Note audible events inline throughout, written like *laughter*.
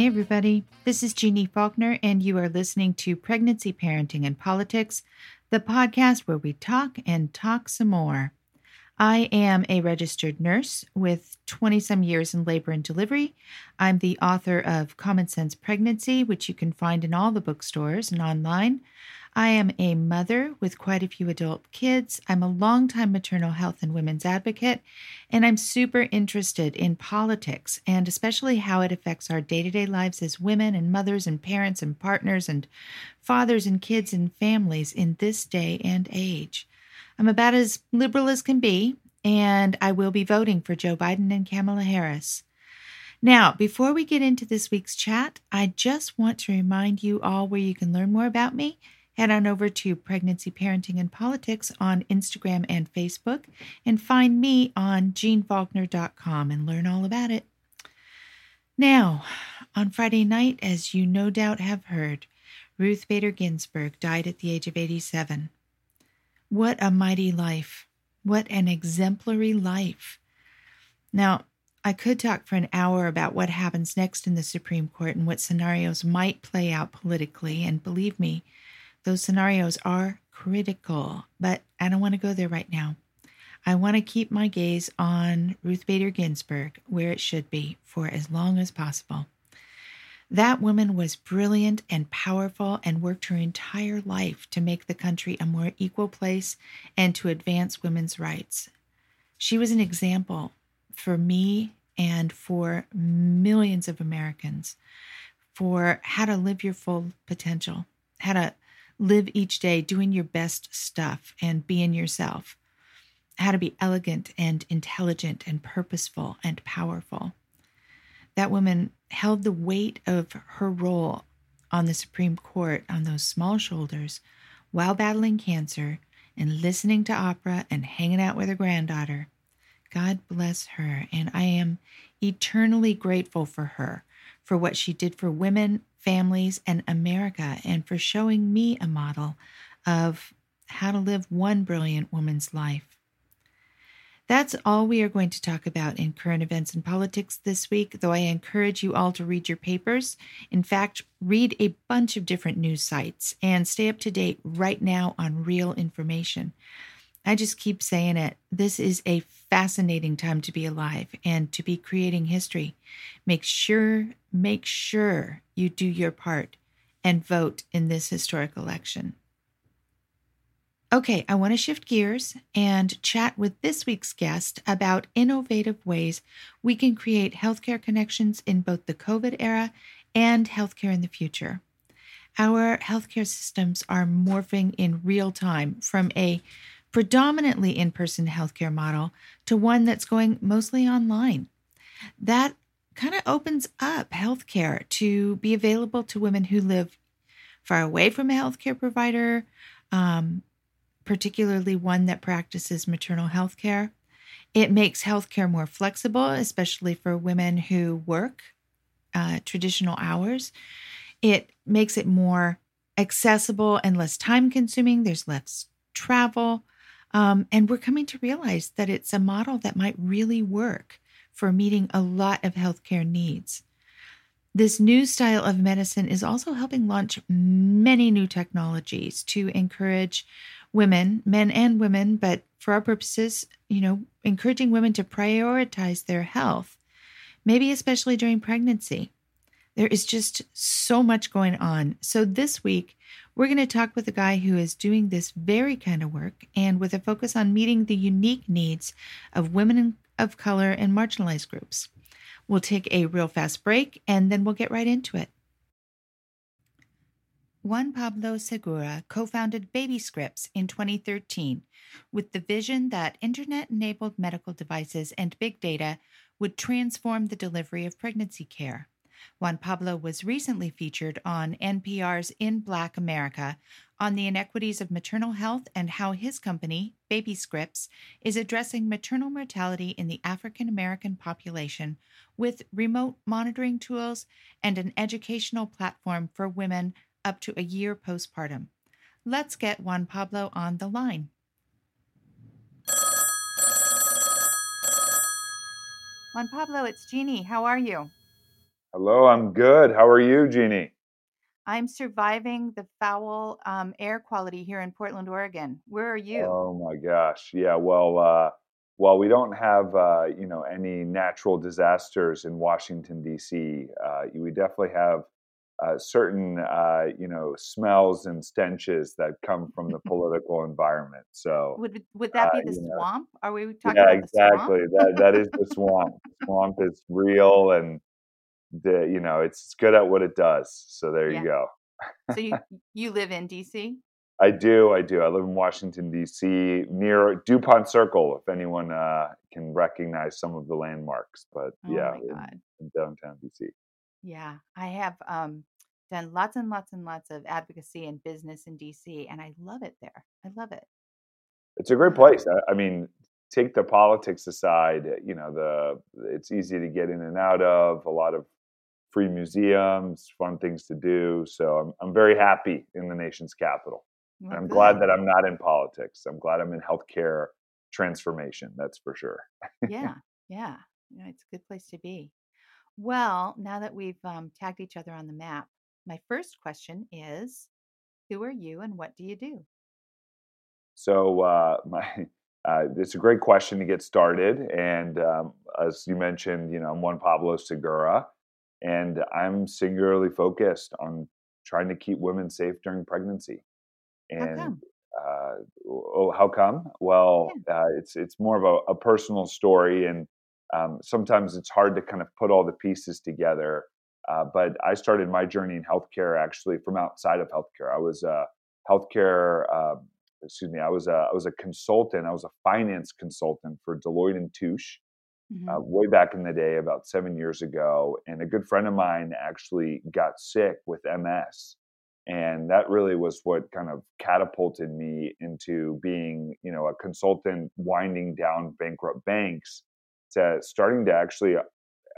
Hey, everybody. This is Jeannie Faulkner, and you are listening to Pregnancy, Parenting, and Politics, the podcast where we talk and talk some more. I am a registered nurse with 20 some years in labor and delivery. I'm the author of Common Sense Pregnancy, which you can find in all the bookstores and online. I am a mother with quite a few adult kids. I'm a longtime maternal health and women's advocate, and I'm super interested in politics and especially how it affects our day to day lives as women and mothers and parents and partners and fathers and kids and families in this day and age. I'm about as liberal as can be, and I will be voting for Joe Biden and Kamala Harris. Now, before we get into this week's chat, I just want to remind you all where you can learn more about me head on over to Pregnancy, Parenting, and Politics on Instagram and Facebook, and find me on jeannefaulkner.com and learn all about it. Now, on Friday night, as you no doubt have heard, Ruth Bader Ginsburg died at the age of 87. What a mighty life! What an exemplary life! Now, I could talk for an hour about what happens next in the Supreme Court and what scenarios might play out politically, and believe me, those scenarios are critical, but I don't want to go there right now. I want to keep my gaze on Ruth Bader Ginsburg where it should be for as long as possible. That woman was brilliant and powerful and worked her entire life to make the country a more equal place and to advance women's rights. She was an example for me and for millions of Americans for how to live your full potential, how to live each day doing your best stuff and being yourself, how to be elegant and intelligent and purposeful and powerful. That woman held the weight of her role on the Supreme Court on those small shoulders while battling cancer and listening to opera and hanging out with her granddaughter. God bless her, and I am eternally grateful for her, for what she did for women families, and America, and for showing me a model of how to live one brilliant woman's life. That's all we are going to talk about in current events and politics this week, though I encourage you all to read your papers. In fact, read a bunch of different news sites and stay up to date right now on real information. I just keep saying it. This is a fascinating time to be alive and to be creating history. Make sure, make sure you do your part and vote in this historic election. Okay, I want to shift gears and chat with this week's guest about innovative ways we can create healthcare connections in both the COVID era and healthcare in the future. Our healthcare systems are morphing in real time from a predominantly in person healthcare model to one that's going mostly online. That kind of opens up healthcare to be available to women who live far away from a healthcare provider, um, particularly one that practices maternal healthcare. It makes healthcare more flexible, especially for women who work uh, traditional hours. It makes it more accessible and less time consuming. There's less travel. Um, and we're coming to realize that it's a model that might really work for meeting a lot of healthcare needs. This new style of medicine is also helping launch many new technologies to encourage women, men and women, but for our purposes, you know, encouraging women to prioritize their health, maybe especially during pregnancy. There is just so much going on. So this week, we're going to talk with a guy who is doing this very kind of work and with a focus on meeting the unique needs of women of color and marginalized groups. We'll take a real fast break and then we'll get right into it. Juan Pablo Segura co founded BabyScripts in 2013 with the vision that internet enabled medical devices and big data would transform the delivery of pregnancy care. Juan Pablo was recently featured on NPR's In Black America on the inequities of maternal health and how his company, Baby BabyScripts, is addressing maternal mortality in the African American population with remote monitoring tools and an educational platform for women up to a year postpartum. Let's get Juan Pablo on the line. Juan Pablo, it's Jeannie. How are you? Hello, I'm good. How are you, Jeannie? I'm surviving the foul um, air quality here in Portland, Oregon. Where are you? Oh my gosh. Yeah, well, uh, well, we don't have uh, you know any natural disasters in Washington D.C. Uh, we definitely have uh, certain uh, you know smells and stenches that come from the *laughs* political environment. So would would that be the you know, swamp? Are we talking yeah, about the swamp? exactly. That that is the swamp. The swamp is real, and the you know it's, good at what it does. So there Yeah. you go. So you *laughs* you live in DC? I do, I do. I live in Washington D.C. near Dupont Circle. If anyone uh, can recognize some of the landmarks, but Oh yeah, in, in downtown D.C. Yeah, I have um, done lots and lots and lots of advocacy and business in DC, and I love it there. I love it. It's a great Um, place. I, I mean, take the politics aside. You know, the it's easy to get in and out of. A lot of free museums, fun things to do. So I'm I'm very happy in the nation's capital. Well, I'm glad that I'm not in politics. I'm glad I'm in healthcare transformation. That's for sure. Yeah, yeah, yeah. It's a good place to be. Well, now that we've um, tagged each other on the map, my first question is, who are you and what do you do? So uh, *laughs* my uh, it's a great question to get started, and um, as you mentioned, you know, I'm Juan Pablo Segura, and I'm singularly focused on trying to keep women safe during pregnancy. How And come? uh, oh, how come? Well, uh, it's it's more of a, a personal story, and um, sometimes it's hard to kind of put all the pieces together. Uh, but I started my journey in healthcare actually from outside of healthcare. I was a healthcare, uh, excuse me, I was a I was a consultant. I was a finance consultant for Deloitte and Touche hmm uh, way back in the day, about seven years ago. And a good friend of mine actually got sick with MS. And that really was what kind of catapulted me into being, you know, a consultant winding down bankrupt banks to starting to actually uh,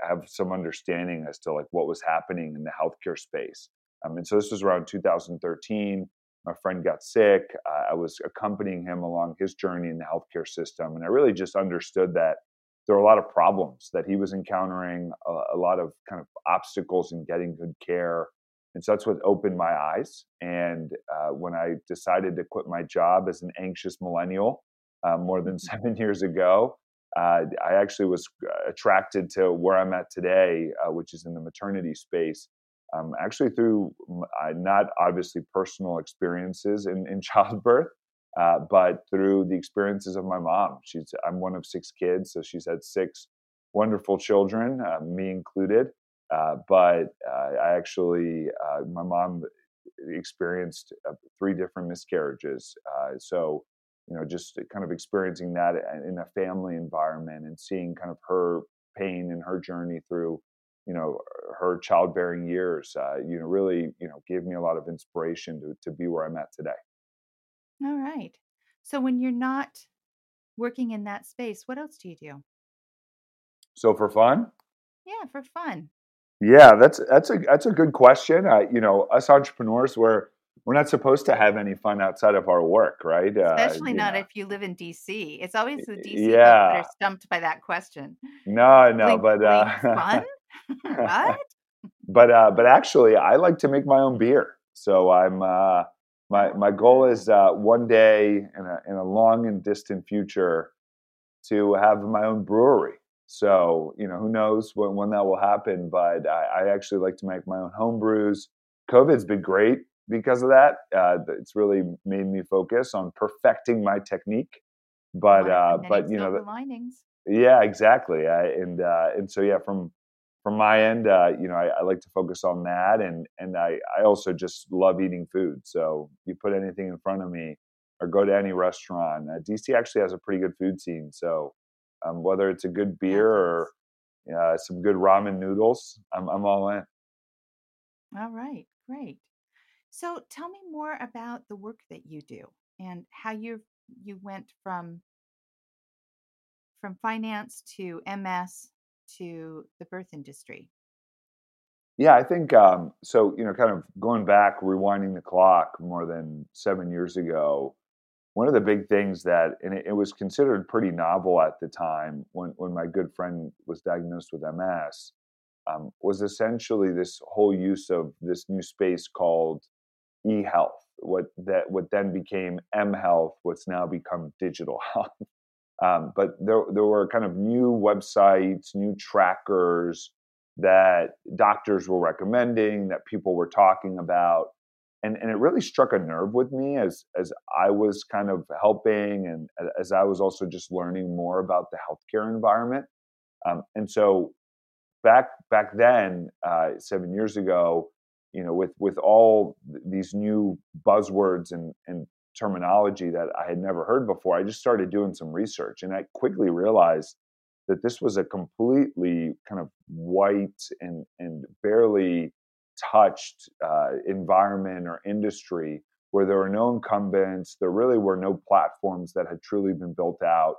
have some understanding as to like what was happening in the healthcare space. Um, and so this was around 2013. My friend got sick. Uh, I was accompanying him along his journey in the healthcare system. And I really just understood that there were a lot of problems that he was encountering, a, a lot of kind of obstacles in getting good care. And so that's what opened my eyes. And uh, when I decided to quit my job as an anxious millennial uh, more than *laughs* seven years ago, uh, I actually was uh, attracted to where I'm at today, uh, which is in the maternity space. Um, actually, through uh, not obviously personal experiences in, in *laughs* childbirth, uh, but through the experiences of my mom. She's I'm one of six kids, so she's had six wonderful children, uh, me included. Uh, but uh, I actually, uh, my mom experienced uh, three different miscarriages. So, you know, just kind of experiencing that in a family environment and seeing kind of her pain and her journey through, you know, her childbearing years, you know, really, you know, gave me a lot of inspiration to, to be where I'm at today. All right. So when you're not working in that space, what else do you do? So for fun, Yeah, for fun. Yeah, that's that's a that's a good question. Uh, you know, us entrepreneurs, we're we're not supposed to have any fun outside of our work, right? Uh, Especially you not know, if you live in DC. It's always the DC folks that yeah, are stumped by that question. no, no, Blink, but uh, fun? *laughs* *laughs* what? but uh, but actually, I like to make my own beer. So I'm uh, my my goal is uh, one day in a in a long and distant future to have my own brewery. So, you know, who knows when, when that will happen, but I, I actually like to make my own home brews. COVID's been great because of that. Uh, it's really made me focus on perfecting my technique. But, uh, but you know, silver linings. yeah, exactly. I, and uh, and so yeah, from from my end, uh, you know, I, I like to focus on that, and and I I also just love eating food. So you put anything in front of me, or go to any restaurant. Uh, DC actually has a pretty good food scene. So um, whether it's a good beer or uh, some good ramen noodles, I'm I'm all in. All right, great. So tell me more about the work that you do and how you you went from from finance to MS to the birth industry. Yeah, I think um, so. You know, kind of going back, rewinding the clock more than seven years ago. One of the big things that, and it, it was considered pretty novel at the time when when my good friend was diagnosed with MS, um, was essentially this whole use of this new space called e-health, what that what then became m-health, what's now become digital *laughs* health. Um, but there there were kind of new websites, new trackers that doctors were recommending, that people were talking about. And, and it really struck a nerve with me as as I was kind of helping and as I was also just learning more about the healthcare environment. Um, and so back back then, uh, seven years ago, you know, with with all these new buzzwords and and terminology that I had never heard before, I just started doing some research, and I quickly realized that this was a completely kind of white and and barely touched uh, environment or industry where there were no incumbents, there really were no platforms that had truly been built out,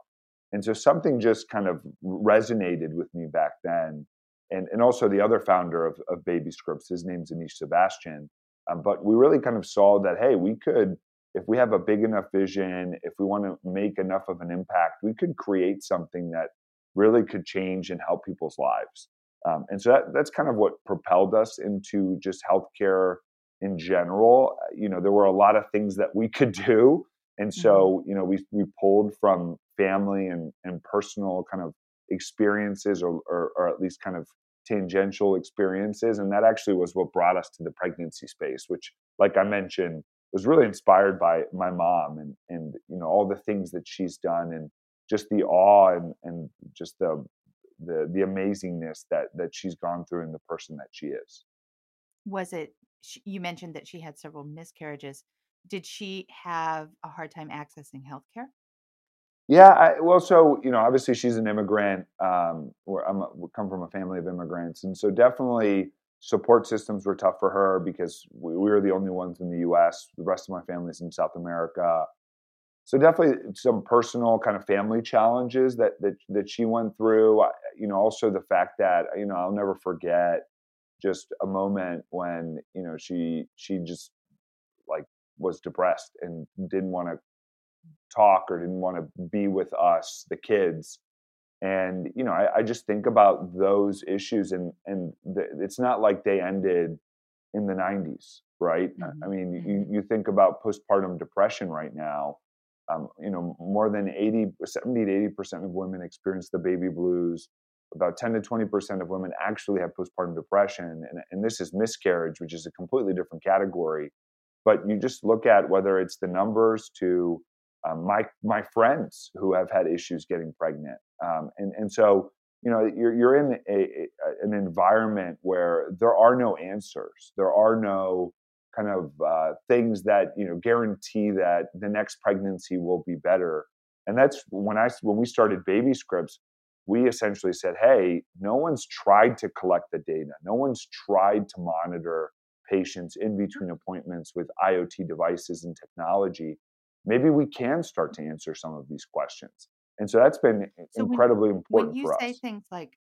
and so something just kind of resonated with me back then and, and also the other founder of, of Baby Scripts, his name's Anish Sebastian. Um, but we really kind of saw that, hey, we could, if we have a big enough vision, if we want to make enough of an impact, we could create something that really could change and help people's lives. Um, and so that, that's kind of what propelled us into just healthcare in general. Uh, you know, there were a lot of things that we could do. And mm-hmm. so, you know, we, we pulled from family and, and personal kind of experiences or, or, or at least kind of tangential experiences. And that actually was what brought us to the pregnancy space, which, like I mentioned, was really inspired by my mom and, and you know, all the things that she's done and just the awe and, and just the, the, the amazingness that, that she's gone through and the person that she is. Was it, you mentioned that she had several miscarriages. Did she have a hard time accessing healthcare? Yeah, I, well, so you know, obviously she's an immigrant. Um, we're, I'm a, we come from a family of immigrants, and so definitely support systems were tough for her because we, we were the only ones in the U.S. The rest of my family's in South America. So definitely some personal kind of family challenges that that that she went through. You know, also the fact that you know I'll never forget just a moment when you know she she just like was depressed and didn't want to talk or didn't want to be with us, the kids. And you know, I, I just think about those issues, and and the, it's not like they ended in the 90s, right? Mm-hmm. I mean, you, mm-hmm. you think about postpartum depression right now. Um, you know, more than 80, 70 to 80 percent of women experience the baby blues. About 10 to 20 percent of women actually have postpartum depression, and, and this is miscarriage, which is a completely different category. But you just look at whether it's the numbers to um, my my friends who have had issues getting pregnant, um, and and so you know you're you're in a, a, an environment where there are no answers, there are no kind of uh, things that you know guarantee that the next pregnancy will be better, and that's when I when we started Baby Scripts. We essentially said, "Hey, no one's tried to collect the data. No one's tried to monitor patients in between appointments with IoT devices and technology maybe we can start to answer some of these questions. And so that's been so incredibly when, important. When you say us. things like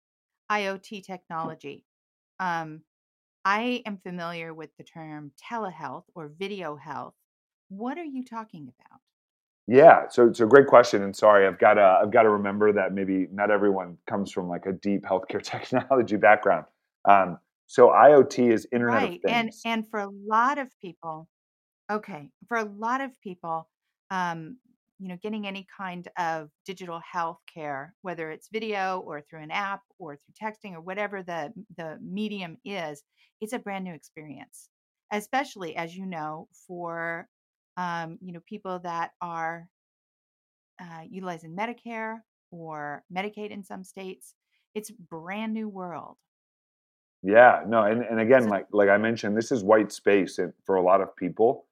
IoT technology, um, I am familiar with the term telehealth or video health. What are you talking about? Yeah, so it's a great question, and sorry, I've got to I've got to remember that maybe not everyone comes from like a deep healthcare *laughs* technology background. Um, so IoT is Internet right. of Things, and and for a lot of people, okay, for a lot of people, um, you know, getting any kind of digital health care, whether it's video or through an app or through texting or whatever the the medium is, it's a brand new experience. Especially as you know, for um, you know people that are uh, utilizing Medicare or Medicaid in some states, it's brand new world. Yeah, no, and, and again, so, like like I mentioned, this is white space for a lot of people.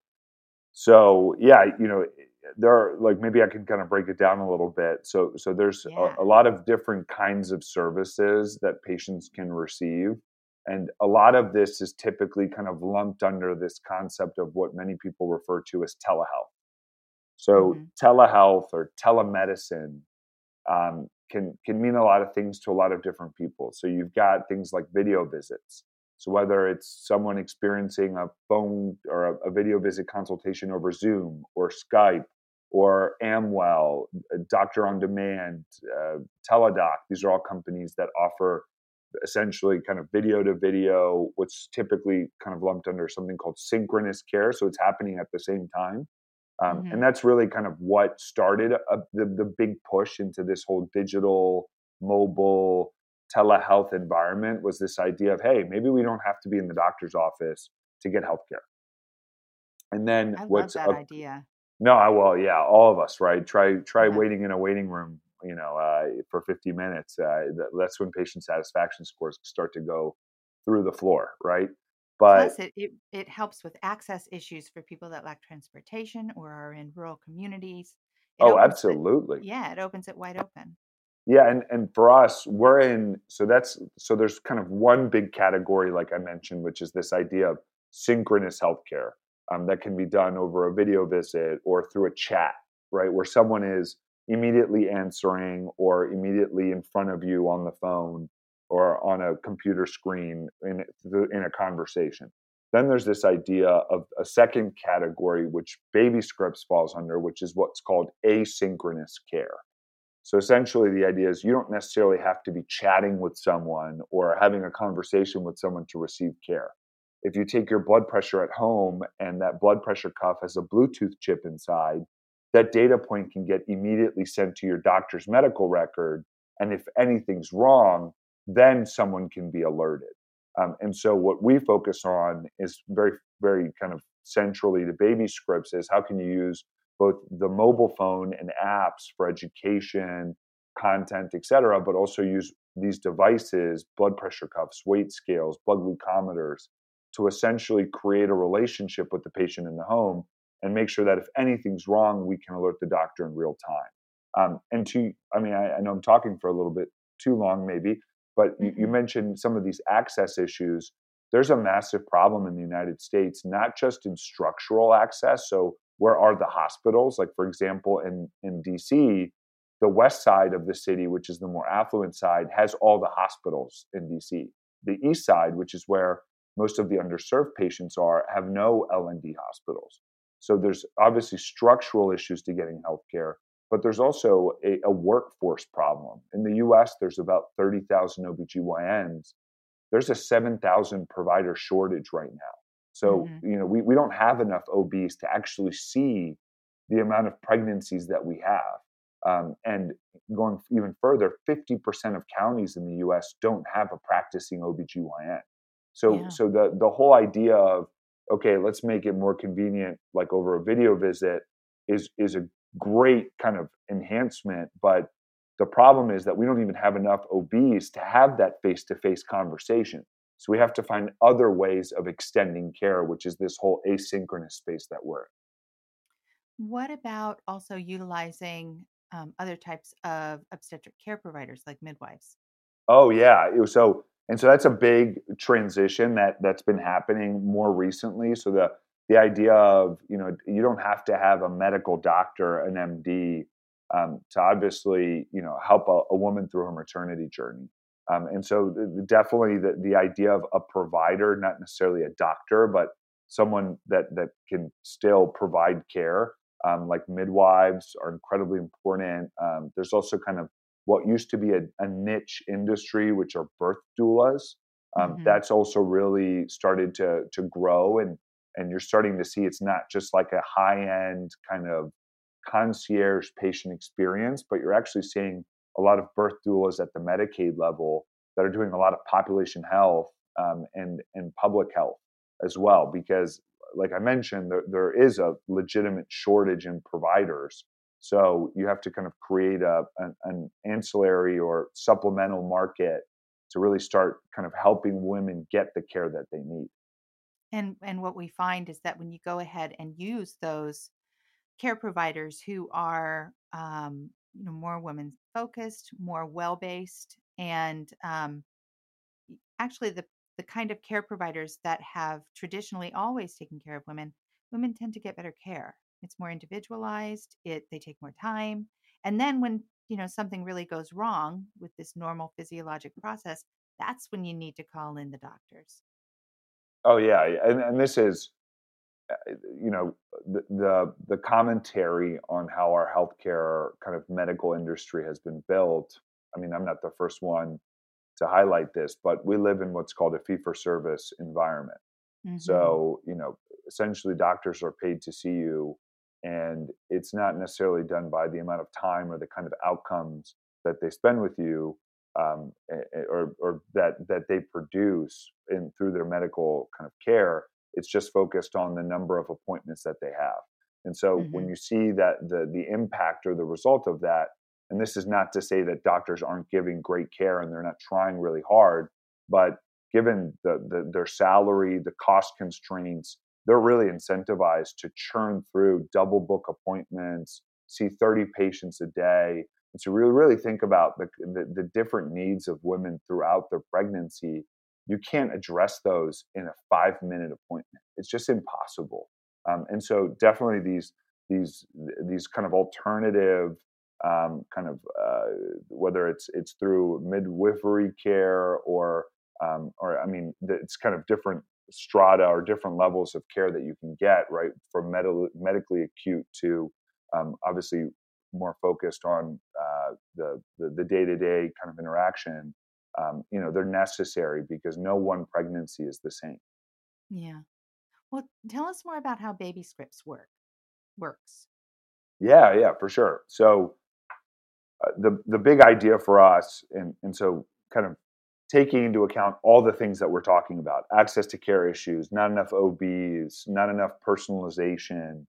So yeah, you know, there are like maybe I can kind of break it down a little bit. So so there's yeah. a, a, lot of different kinds of services that patients can receive. And a lot of this is typically kind of lumped under this concept of what many people refer to as telehealth. So mm-hmm. telehealth or telemedicine um, can can mean a lot of things to a lot of different people. So you've got things like video visits. So whether it's someone experiencing a phone or a, a video visit consultation over Zoom or Skype or Amwell, Doctor on Demand, uh, Teladoc. These are all companies that offer essentially kind of video to video, what's typically kind of lumped under something called synchronous care. So it's happening at the same time. Um, mm-hmm. And that's really kind of what started a, the, the big push into this whole digital, mobile, telehealth environment was this idea of, hey, maybe we don't have to be in the doctor's office to get healthcare. And then I what's love that a, idea. No, I well, yeah, all of us, right? Try try yeah. waiting in a waiting room, you know, uh, for 50 minutes. Uh, that's when patient satisfaction scores start to go through the floor, right? But Plus, it, it, it helps with access issues for people that lack transportation or are in rural communities. It oh, absolutely. It, yeah, it opens it wide open. Yeah, and and for us, we're in. So that's so there's kind of one big category, like I mentioned, which is this idea of synchronous healthcare um, that can be done over a video visit or through a chat, right, where someone is immediately answering or immediately in front of you on the phone or on a computer screen in, in a conversation. Then there's this idea of a second category, which Baby Scripts falls under, which is what's called asynchronous care. So essentially, the idea is you don't necessarily have to be chatting with someone or having a conversation with someone to receive care. If you take your blood pressure at home and that blood pressure cuff has a Bluetooth chip inside, that data point can get immediately sent to your doctor's medical record. And if anything's wrong, then someone can be alerted. Um, and so what we focus on is very, very kind of centrally to baby scripts is how can you use both the mobile phone and apps for education, content, et cetera, but also use these devices, blood pressure cuffs, weight scales, blood glucometers, to essentially create a relationship with the patient in the home and make sure that if anything's wrong, we can alert the doctor in real time. Um, and to, I mean, I, I, know I'm talking for a little bit too long, maybe, but you, you mm-hmm. mentioned some of these access issues. There's a massive problem in the United States, not just in structural access. So, where are the hospitals? Like, for example, in, in DC, the west side of the city, which is the more affluent side, has all the hospitals in DC. The east side, which is where most of the underserved patients are, have no L&D hospitals. So there's obviously structural issues to getting healthcare, but there's also a, a workforce problem. In the US, there's about 30,000 OBGYNs. There's a 7,000 provider shortage right now. So, mm-hmm. you know, we, we don't have enough OBs to actually see the amount of pregnancies that we have. Um, and going even further, 50% of counties in the US don't have a practicing OBGYN. So, yeah. so the, the whole idea of okay, let's make it more convenient, like over a video visit, is is a great kind of enhancement. But the problem is that we don't even have enough OBs to have that face to face conversation. So we have to find other ways of extending care, which is this whole asynchronous space that we're in. What about also utilizing um, other types of obstetric care providers like midwives? Oh yeah, so and so that's a big transition that that's been happening more recently. So the the idea of you know you don't have to have a medical doctor an md um, to obviously you know help a, a woman through her maternity journey. Um, and so definitely the, the idea of a provider not necessarily a doctor but someone that that can still provide care um, like midwives are incredibly important. Um, there's also kind of what used to be a, a niche industry, which are birth doulas. Um, mm-hmm. That's also really started to to grow, and and you're starting to see it's not just like a high end kind of concierge patient experience, but you're actually seeing a lot of birth doulas at the Medicaid level that are doing a lot of population health um, and and public health as well, because like I mentioned, there, there is a legitimate shortage in providers so you have to kind of create a, an, an ancillary or supplemental market to really start kind of helping women get the care that they need. And and what we find is that when you go ahead and use those care providers who are um, you know more women focused, more well based, and um, actually the the kind of care providers that have traditionally always taken care of women, women tend to get better care it's more individualized it they take more time and then when you know something really goes wrong with this normal physiologic process that's when you need to call in the doctors oh yeah and, and this is uh, you know the, the, the commentary on how our healthcare kind of medical industry has been built i mean i'm not the first one to highlight this, but we live in what's called a fee for service environment. Mm-hmm. So, you know, essentially doctors are paid to see you, and it's not necessarily done by the amount of time or the kind of outcomes that they spend with you. Um, or, or that that they produce in through their medical kind of care, it's just focused on the number of appointments that they have. And so mm-hmm. when you see that the the impact or the result of that, and this is not to say that doctors aren't giving great care and they're not trying really hard, but given the, the their salary, the cost constraints, they're really incentivized to churn through double book appointments, see 30 patients a day. And so really, really think about the, the, the different needs of women throughout their pregnancy. You can't address those in a five minute appointment. It's just impossible. Um, and so definitely these these these kind of alternative um, kind of uh, whether it's it's through midwifery care or um, or I mean it's kind of different strata or different levels of care that you can get right from med- medically acute to um, obviously more focused on uh, the, the, the day-to-day kind of interaction um, you know they're necessary because no one pregnancy is the same yeah well, tell us more about how baby scripts work. Works. Yeah, yeah, for sure. So uh, the the big idea for us, and and so kind of taking into account all the things that we're talking about access to care issues not enough obs not enough personalization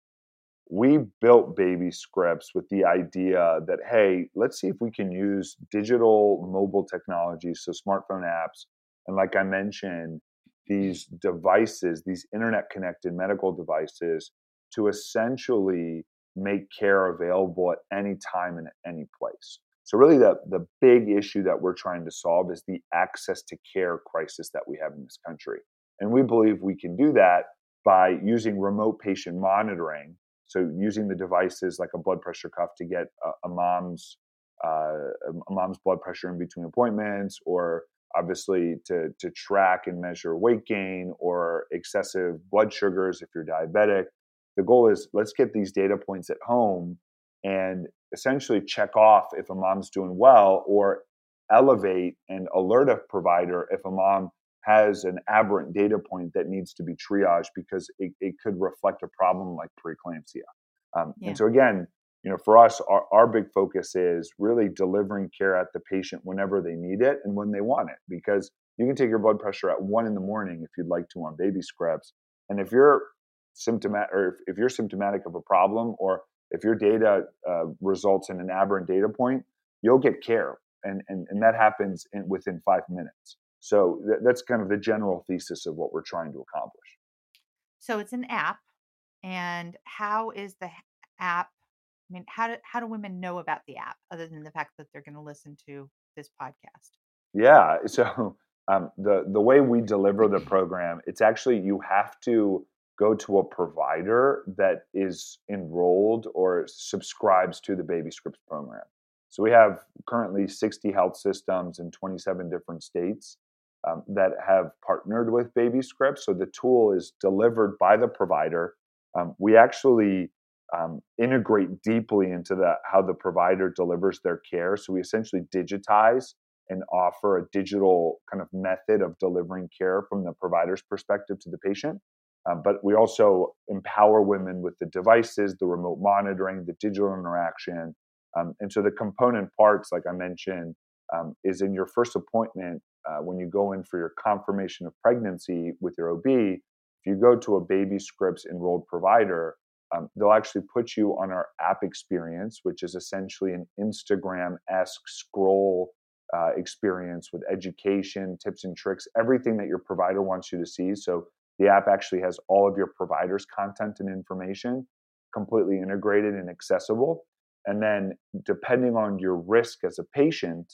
we built baby scripts with the idea that hey let's see if we can use digital mobile technologies so smartphone apps and like i mentioned these devices, these internet connected medical devices, to essentially make care available at any time and at any place. So, really, the, the big issue that we're trying to solve is the access to care crisis that we have in this country. And we believe we can do that by using remote patient monitoring. So, using the devices like a blood pressure cuff to get a, a mom's uh, a mom's blood pressure in between appointments, or obviously to, to track and measure weight gain or excessive blood sugars if you're diabetic. The goal is let's get these data points at home and essentially check off if a mom's doing well or elevate and alert a provider if a mom has an aberrant data point that needs to be triaged because it, it could reflect a problem like preeclampsia. Um, yeah. And so, again, you know, for us, our, our big focus is really delivering care at the patient whenever they need it and when they want it. Because you can take your blood pressure at one in the morning if you'd like to on Baby Scripts. And if you're symptomatic or if, if you're symptomatic of a problem or if your data uh, results in an aberrant data point, you'll get care. And, and, and that happens in, within five minutes. So th- that's kind of the general thesis of what we're trying to accomplish. So it's an app. And how is the app I mean, how do how do women know about the app other than the fact that they're going to listen to this podcast? Yeah, so *laughs* um, the the way we deliver the *clears throat* program, it's actually you have to go to a provider that is enrolled or subscribes to the Baby Scripts program. So we have currently 60 health systems in 27 different states um, that have partnered with Baby Scripts. So the tool is delivered by the provider. Um, we actually um, integrate deeply into the how the provider delivers their care. So we essentially digitize and offer a digital kind of method of delivering care from the provider's perspective to the patient. Um, but we also empower women with the devices, the remote monitoring, the digital interaction. Um, and so the component parts, like I mentioned, um, is in your first appointment uh, when you go in for your confirmation of pregnancy with your OB. If you go to a baby scripts enrolled provider, um, they'll actually put you on our app experience, which is essentially an Instagram esque scroll uh, experience with education, tips and tricks, everything that your provider wants you to see. So the app actually has all of your provider's content and information completely integrated and accessible. And then, depending on your risk as a patient,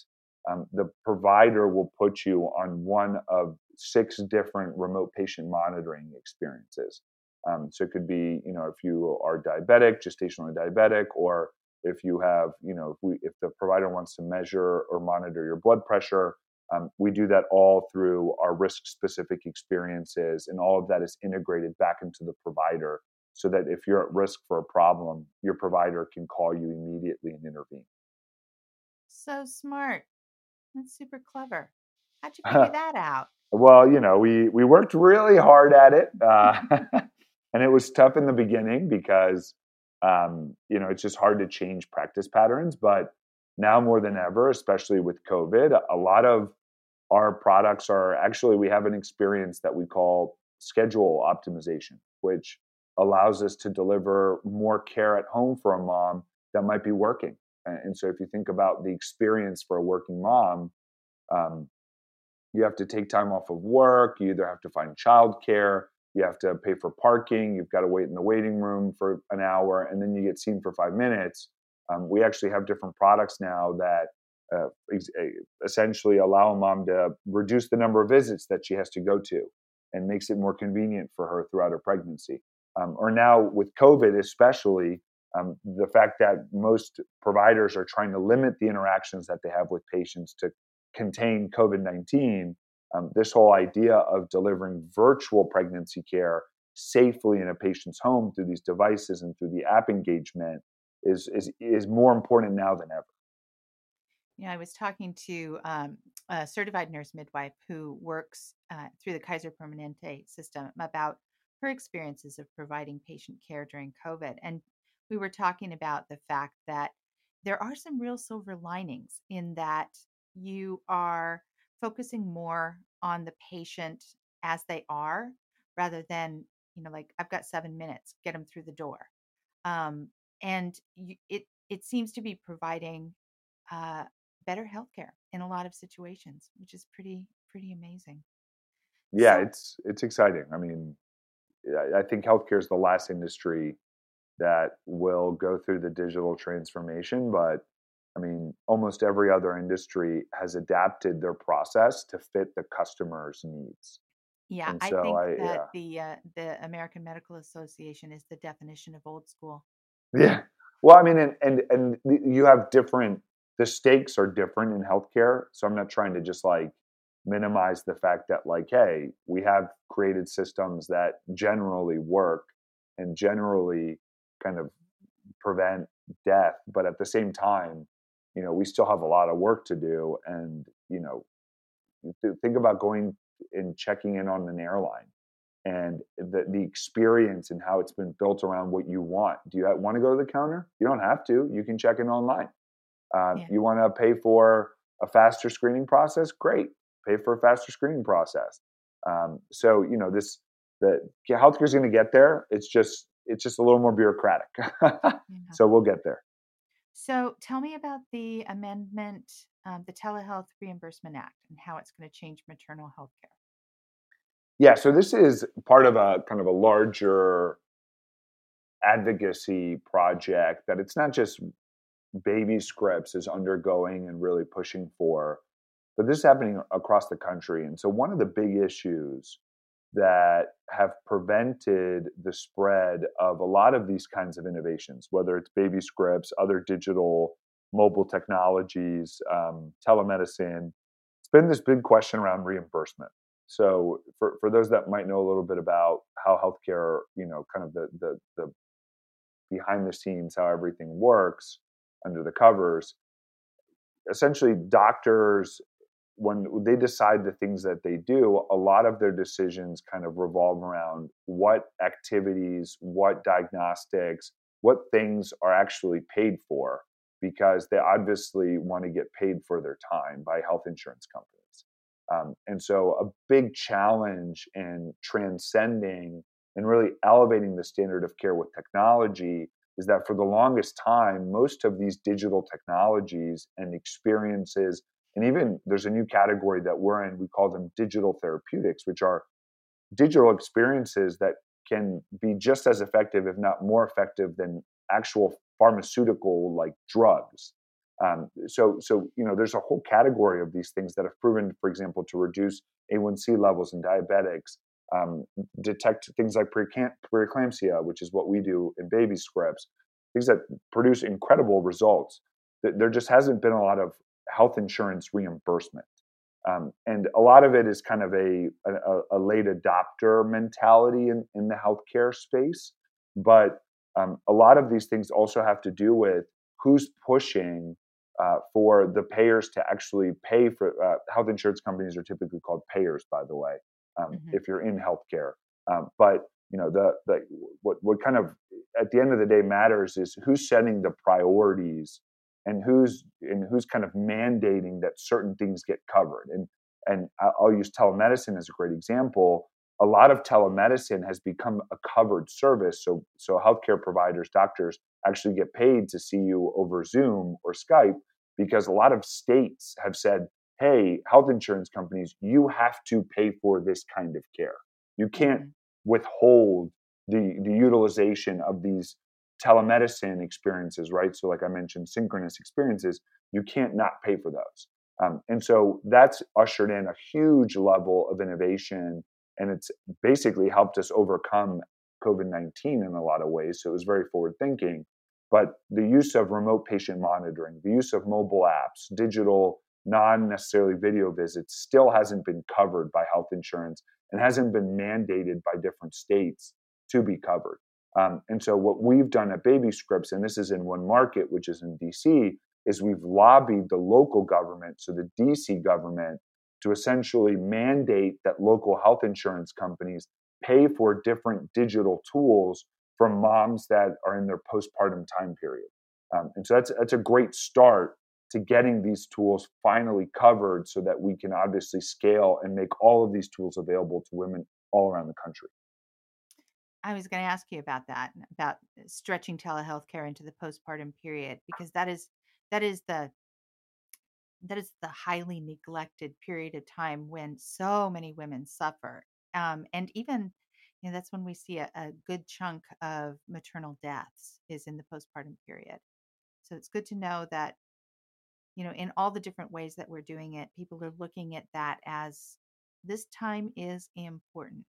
um, the provider will put you on one of six different remote patient monitoring experiences. Um, so it could be, you know, if you are diabetic, gestationally diabetic, or if you have, you know, if, we, if the provider wants to measure or monitor your blood pressure, um, we do that all through our risk specific experiences, and all of that is integrated back into the provider so that if you're at risk for a problem, your provider can call you immediately and intervene. So smart. That's super clever. How'd you figure *laughs* that out? Well, you know, we we worked really hard at it, uh, *laughs* and it was tough in the beginning because um, you know it's just hard to change practice patterns. But now more than ever, especially with COVID, a lot of our products are actually we have an experience that we call schedule optimization, which allows us to deliver more care at home for a mom that might be working. And so, if you think about the experience for a working mom, um, you have to take time off of work. You either have to find childcare, you have to pay for parking, you've got to wait in the waiting room for an hour, and then you get seen for five minutes. Um, we actually have different products now that uh, essentially allow a mom to reduce the number of visits that she has to go to and makes it more convenient for her throughout her pregnancy. Um, or now with COVID, especially, um, the fact that most providers are trying to limit the interactions that they have with patients to contain COVID 19, um, this whole idea of delivering virtual pregnancy care safely in a patient's home through these devices and through the app engagement is, is, is more important now than ever. Yeah, I was talking to um, a certified nurse midwife who works uh, through the Kaiser Permanente system about her experiences of providing patient care during COVID. And we were talking about the fact that there are some real silver linings in that you are focusing more on the patient as they are rather than you know like i've got seven minutes get them through the door um, and you, it it seems to be providing uh, better healthcare in a lot of situations which is pretty pretty amazing yeah so, it's it's exciting i mean i think healthcare is the last industry that will go through the digital transformation but I mean, almost every other industry has adapted their process to fit the customer's needs. Yeah, I think I, that yeah. the uh, the American Medical Association is the definition of old school. Yeah. Well, I mean, and and and you have different. The stakes are different in healthcare, so I'm not trying to just like minimize the fact that like, hey, we have created systems that generally work and generally kind of prevent death, but at the same time, you know we still have a lot of work to do and you know think about going and checking in on an airline and the, the experience and how it's been built around what you want. Do you want to go to the counter? You don't have to. You can check in online uh, yeah. you want to pay for a faster screening process great pay for a faster screening process um, so you know this the healthcare is going to get there it's just it's just a little more bureaucratic *laughs* yeah. so we'll get there so tell me about the amendment, um, the Telehealth Reimbursement Act, and how it's going to change maternal health care. Yeah, so this is part of a kind of a larger advocacy project that it's not just baby scripts is undergoing and really pushing for, but this is happening across the country. And so one of the big issues that have prevented the spread of a lot of these kinds of innovations, whether it's baby scripts, other digital mobile technologies, um, telemedicine. It's been this big question around reimbursement. So, for, for those that might know a little bit about how healthcare, you know, kind of the, the, the behind the scenes, how everything works under the covers, essentially doctors when they decide the things that they do, a lot of their decisions kind of revolve around what activities, what diagnostics, what things are actually paid for, because they obviously want to get paid for their time by health insurance companies. Um, and so, a big challenge in transcending and really elevating the standard of care with technology is that for the longest time, most of these digital technologies and experiences and even there's a new category that we're in, we call them digital therapeutics, which are digital experiences that can be just as effective, if not more effective, than actual pharmaceutical like drugs. Um, so, so you know, there's a whole category of these things that have proven, for example, to reduce A1C levels in diabetics, um, detect things like preeclampsia, which is what we do in baby scripts, things that produce incredible results. There just hasn't been a lot of health insurance reimbursement. Um, and a lot of it is kind of a, a, a late adopter mentality in, in the healthcare space. But um, a lot of these things also have to do with who's pushing uh, for the payers to actually pay for uh, health insurance companies are typically called payers, by the way, um, mm-hmm. if you're in healthcare. Um, but you know the the what what kind of at the end of the day matters is who's setting the priorities and who's and who's kind of mandating that certain things get covered and and I'll use telemedicine as a great example. A lot of telemedicine has become a covered service. So, so healthcare providers, doctors actually get paid to see you over Zoom or Skype because a lot of states have said, hey, health insurance companies, you have to pay for this kind of care. You can't mm-hmm. withhold the, the utilization of these telemedicine experiences, right? So, like I mentioned, synchronous experiences, you can't not pay for those. Um, and so that's ushered in a huge level of innovation, and it's basically helped us overcome COVID 19 in a lot of ways. So it was very forward thinking. But the use of remote patient monitoring, the use of mobile apps, digital, non necessarily video visits still hasn't been covered by health insurance and hasn't been mandated by different states to be covered. Um, and so, what we've done at Baby Scripts, and this is in one market, which is in DC, is we've lobbied the local government, so the DC government, to essentially mandate that local health insurance companies pay for different digital tools for moms that are in their postpartum time period. Um, and so that's that's a great start to getting these tools finally covered so that we can obviously scale and make all of these tools available to women all around the country. I was going to ask you about that, about stretching telehealth care into the postpartum period, because that is that is the that is the highly neglected period of time when so many women suffer um, and even you know that's when we see a, a good chunk of maternal deaths is in the postpartum period so it's good to know that you know in all the different ways that we're doing it people are looking at that as this time is important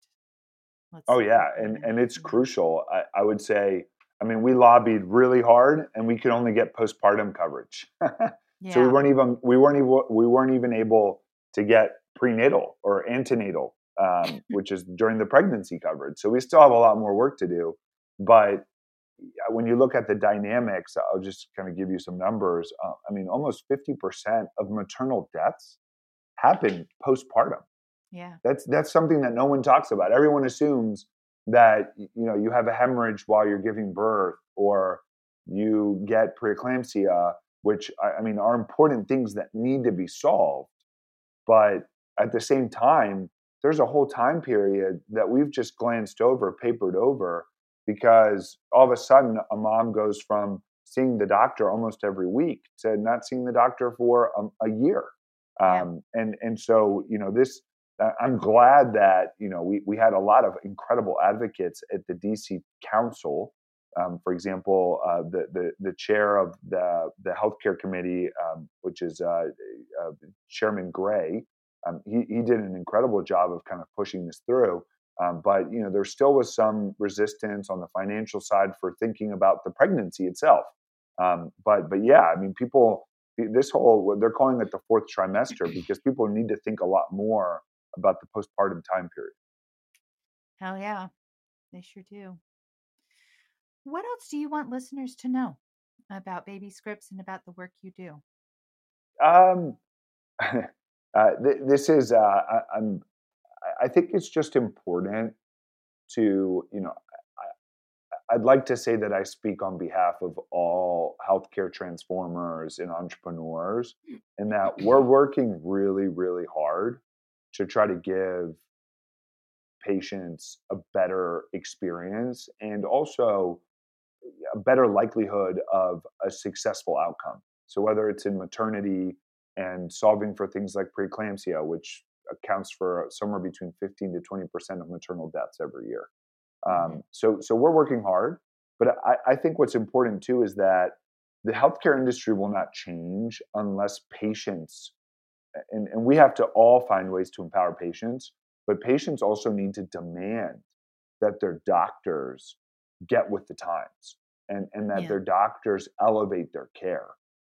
Let's oh yeah and and it's crucial I, I would say I mean, we lobbied really hard, and we could only get postpartum coverage. yeah. *laughs* So we weren't even we weren't even we weren't even able to get prenatal or antenatal, um, which is during the pregnancy coverage. So we still have a lot more work to do. But when you look at the dynamics, I'll just kind of give you some numbers. Uh, I mean, almost fifty percent of maternal deaths happen postpartum. Yeah, that's that's something that no one talks about. Everyone assumes that you know you have a hemorrhage while you're giving birth or you get preeclampsia which I, mean are important things that need to be solved but at the same time there's a whole time period that we've just glanced over papered over because all of a sudden a mom goes from seeing the doctor almost every week to not seeing the doctor for a, a year yeah. um, and and so you know this I'm glad that you know we we had a lot of incredible advocates at the DC Council. Um, for example, uh, the, the the chair of the the healthcare committee, um, which is uh, uh, Chairman Gray, um, he he did an incredible job of kind of pushing this through. Um, but you know, there still was some resistance on the financial side for thinking about the pregnancy itself. Um, but but yeah, I mean, people this whole they're calling it the fourth trimester *clears throat* because people need to think a lot more about the postpartum time period. Hell yeah, they sure do. What else do you want listeners to know about baby scripts and about the work you do? Um, *laughs* uh, th- this is uh, I, I'm. I think it's just important to you know. I, I'd like to say that I speak on behalf of all healthcare transformers and entrepreneurs, and that we're *clears throat* working really, really hard to try to give patients a better experience and also a better likelihood of a successful outcome. So whether it's in maternity and solving for things like preeclampsia, which accounts for somewhere between 15 to 20 percent of maternal deaths every year. Mm-hmm. Um, so so we're working hard, but I, I think what's important too is that the healthcare industry will not change unless patients and, and we have to all find ways to empower patients, but patients also need to demand that their doctors get with the times and, and that yeah. their doctors elevate their care.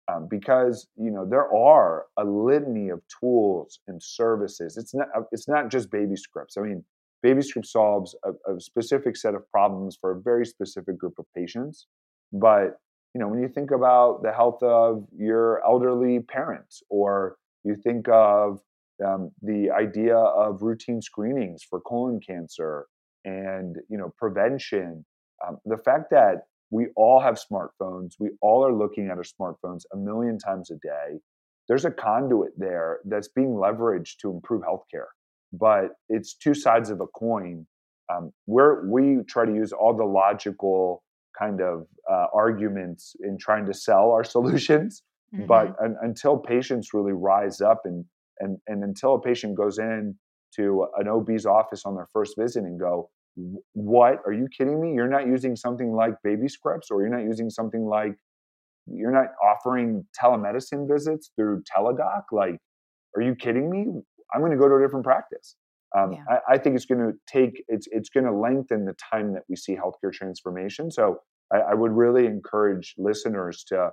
Um, because you know there are a litany of tools and services. It's not uh, it's not just baby scripts. I mean, baby script solves a, a specific set of problems for a very specific group of patients, but you know, when you think about the health of your elderly parents, or you think of um, the idea of routine screenings for colon cancer and you know prevention, um, the fact that we all have smartphones, we all are looking at our smartphones a million times a day. There's a conduit there that's being leveraged to improve healthcare, but it's two sides of a coin. Um, where we try to use all the logical kind of uh, arguments in trying to sell our *laughs* solutions. Mm-hmm. But un- until patients really rise up and, and, and until a patient goes in to an OB's office on their first visit and go, what are you kidding me? You're not using something like baby scripts or you're not using something like you're not offering telemedicine visits through Teladoc like are you kidding me i'm going to go to a different practice um, yeah. I, I, think it's going to take it's it's going to lengthen the time that we see healthcare transformation. So I, I, would really encourage listeners to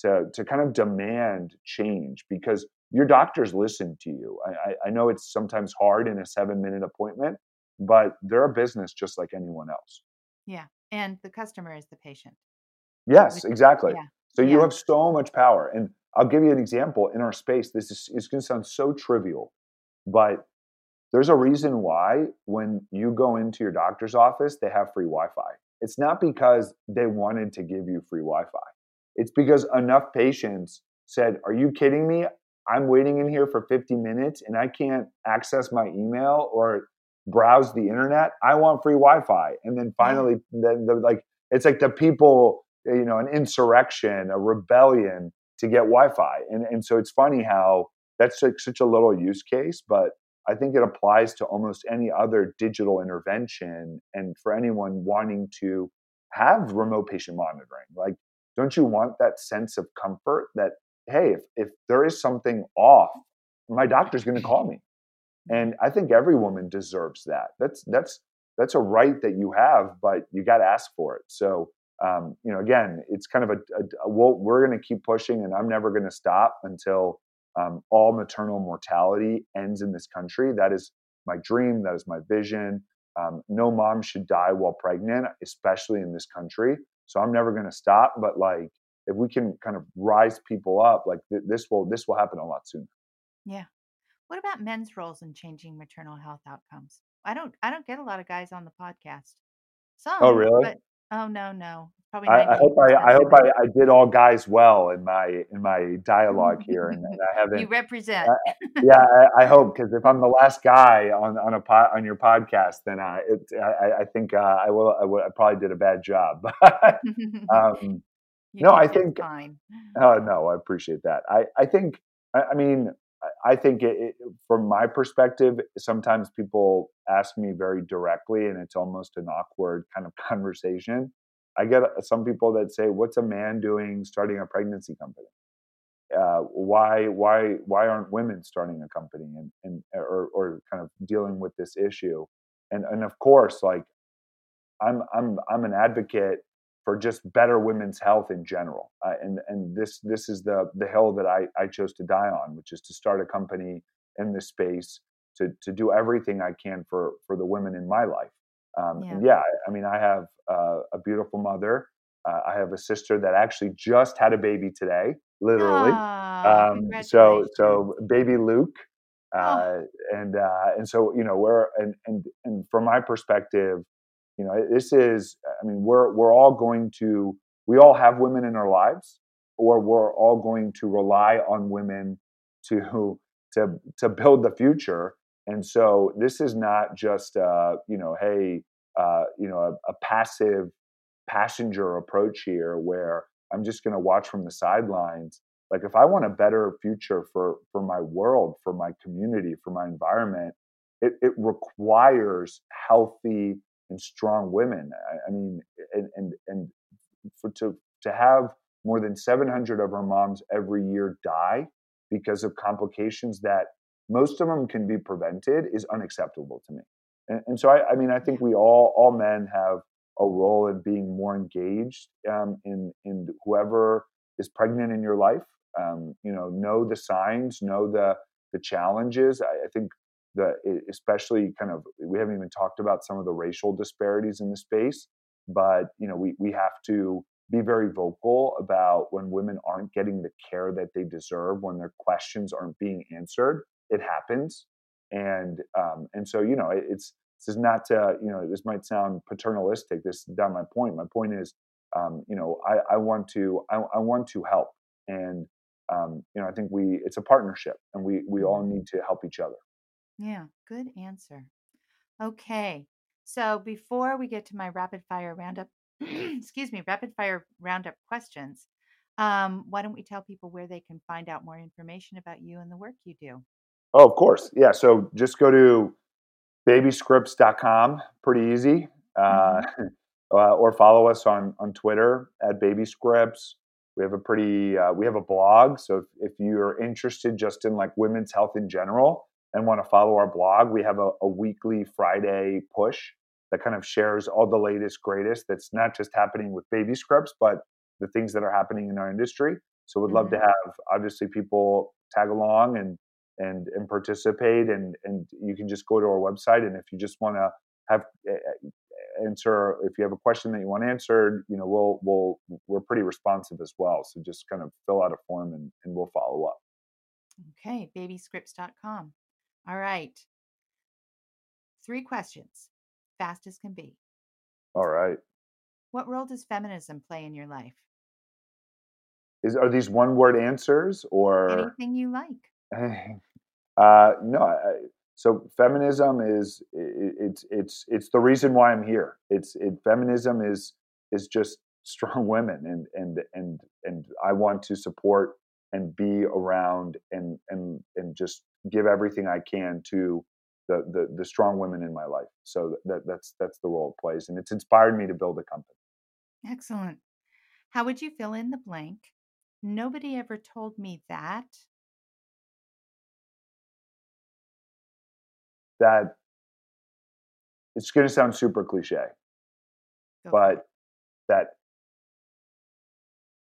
to to kind of demand change because your doctors listen to you. I, I know it's sometimes hard in a seven minute appointment, but they're a business just like anyone else. Yeah, and the customer is the patient. Yes, exactly. Yeah. So you have so much power, and I'll give you an example in our space. This is it's going to sound so trivial, but there's a reason why when you go into your doctor's office, they have free Wi Fi. It's not because they wanted to give you free Wi Fi, it's because enough patients said, Are you kidding me? I'm waiting in here for 50 minutes and I can't access my email or browse the internet. I want free Wi Fi. And then finally, then the, like, it's like the people, eh, you know, an insurrection, a rebellion to get Wi Fi. And, and so it's funny how that's like such a little use case, but I think it applies to almost any other digital intervention. And for anyone wanting to have remote patient monitoring, like, don't you want that sense of comfort that, hey, if, if there is something off, my doctor's going to call me. And I think every woman deserves that. That's, that's, that's a right that you have, but you got to ask for it. So, um, you know, again, it's kind of a, a, a we'll, we're going to keep pushing, and I'm never going to stop until um, all maternal mortality ends in this country. That is my dream. That is my vision. Um, no mom should die while pregnant, especially in this country. So I'm never going to stop. But like, if we can kind of rise people up, like th- this will this will happen a lot sooner. Yeah. What about men's roles in changing maternal health outcomes? I don't I don't get a lot of guys on the podcast. Some, oh really? But, oh no no Probably I, I hope I, I hope I, I, did all guys well in my in my dialogue *laughs* here, and, and I haven't. You represent. yeah, I, I hope because if I'm the last guy on on a pod, on your podcast, then I it, I, I think uh, I will I, will I probably did a bad job. *laughs* um, *laughs* no, I think. Fine. Oh no, I appreciate that. I I think I, mean I think it, it, from my perspective, sometimes people ask me very directly, and it's almost an awkward kind of *laughs* conversation. I get uh, some people that say, "What's a man doing starting a pregnancy company? Uh, why why why aren't women starting a company and, and or, or kind of dealing with this issue?" And and of course, like I'm I'm I'm an advocate for just better women's health in general. Uh, and and this this is the the hill that I I chose to die on, which is to start a company in this space to to do everything I can for for the women in my life. Um, yeah. And yeah, I mean, I have uh, a beautiful mother. Uh, I have a sister that actually just had a baby today, literally. Oh, um, so, so baby Luke, oh. uh, oh. and uh, and so you know, we're and and and from my perspective, you know, this is. I mean, we're we're all going to. We all have women in our lives, or we're all going to rely on women to *laughs* to to build the future and so this is not just, uh, you know, hey, uh, you know, a, a passive passenger approach here where I'm just going to watch from the sidelines. Like if I want a better future for for my world, for my community, for my environment, it, it requires healthy and strong women. I, I mean, and and and for to to have more than 700 of our moms every year die because of complications that most of them can be prevented is unacceptable to me. And, and so, I, I, mean, I think we all, all men have a role in being more engaged um, in, in whoever is pregnant in your life. Um, you know, know the signs, know the, the challenges. I, I think the, especially kind of, we haven't even talked about some of the racial disparities in the space, but, you know, we, we have to be very vocal about when women aren't getting the care that they deserve, when their questions aren't being answered. It happens, and um, and so you know, it, it's this is not to, you know this might sound paternalistic. This is not my point. My point is, um, you know, I, I want to I, I want to help, and um, you know, I think we it's a partnership, and we we all Mm-hmm. need to help each other. Yeah, good answer. Okay. So before we get to my rapid fire roundup, *clears throat* excuse me, rapid fire roundup questions, um, why don't we tell people where they can find out more information about you and the work you do? Oh, of course. Yeah. So just go to babyscripts.com. Pretty easy. Uh, *laughs* uh, or follow us on, on Twitter at babyscripts. We have a pretty, uh, we have a blog. So if, if you're interested just in like women's health in general and want to follow our blog, we have a, a weekly Friday push that kind of shares all the latest, greatest that's not just happening with baby scripts, but the things that are happening in our industry. So we'd love to have obviously people tag along and and and participate and and you can just go to our website and if you just want to have uh, answer if you have a question that you want answered you know we'll we'll we're pretty responsive as well so just kind of fill out a form and, and we'll follow up Okay, babyscripts.com. All right. Three questions, fast as can be. all right What role does feminism play in your life? is are these one word answers or Anything you like. *laughs* uh no I, so feminism is it, it's it's it's the reason why i'm here it's it feminism is is just strong women and and and and i want to support and be around and and and just give everything i can to the the, the strong women in my life so that that's that's the role it plays and it's inspired me to build a company Excellent. How would you fill in the blank? Nobody ever told me that. that it's going to sound super cliche Go but that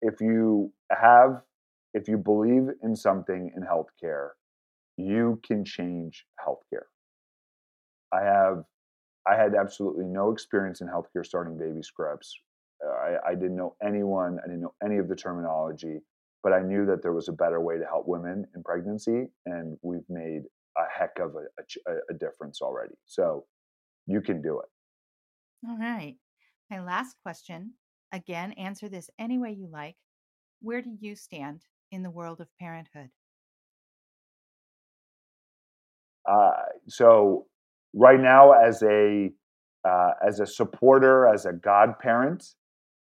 if you have if you believe in something in healthcare you can change healthcare i have i had absolutely no experience in healthcare starting baby scripts Uh, I, I didn't know anyone i didn't know any of the terminology but i knew that there was a better way to help women in pregnancy and we've made a heck of a, a- a difference already so you can do it All right. My last question again, answer this any way you like. Where do you stand in the world of parenthood? Uh, so right now, as a uh, as a supporter, as a godparent,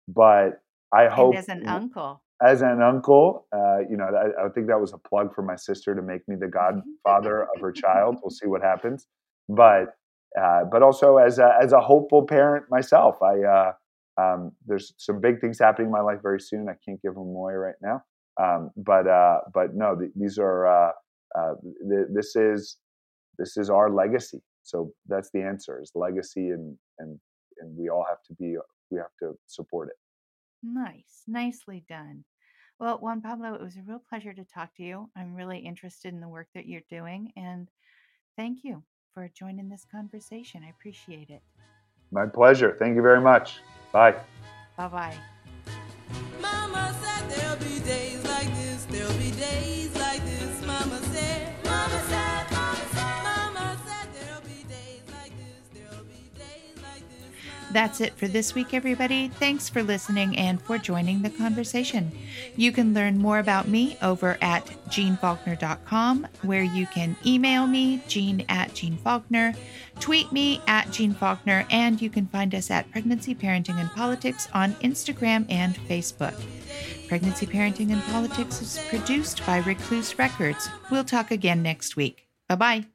but I hope and as an uncle. as an uncle, uh, you know, I, I think that was a plug for my sister to make me the godfather of her child. We'll see what happens, but uh, but also as a as a hopeful parent myself, I uh, um, there's some big things happening in my life very soon. I can't give them away right now, um, but uh, but no, th- these are uh, uh, th- this is this is our legacy. So that's the answer: is legacy, and and and we all have to be we have to support it. Nice. Nicely done. Well, Juan Pablo, it was a real pleasure to talk to you. I'm really interested in the work that you're doing. And thank you for joining this conversation. I appreciate it. My pleasure. Thank you very much. Bye. Bye bye. That's it for this week, everybody. Thanks for listening and for joining the conversation. You can learn more about me over at jeanfaulkner.com, where you can email me, jean at Jean Faulkner, tweet me at Jean Faulkner, and you can find us at Pregnancy, Parenting, and Politics on Instagram and Facebook. Pregnancy, Parenting, and Politics is produced by Recluse Records. We'll talk again next week. Bye bye.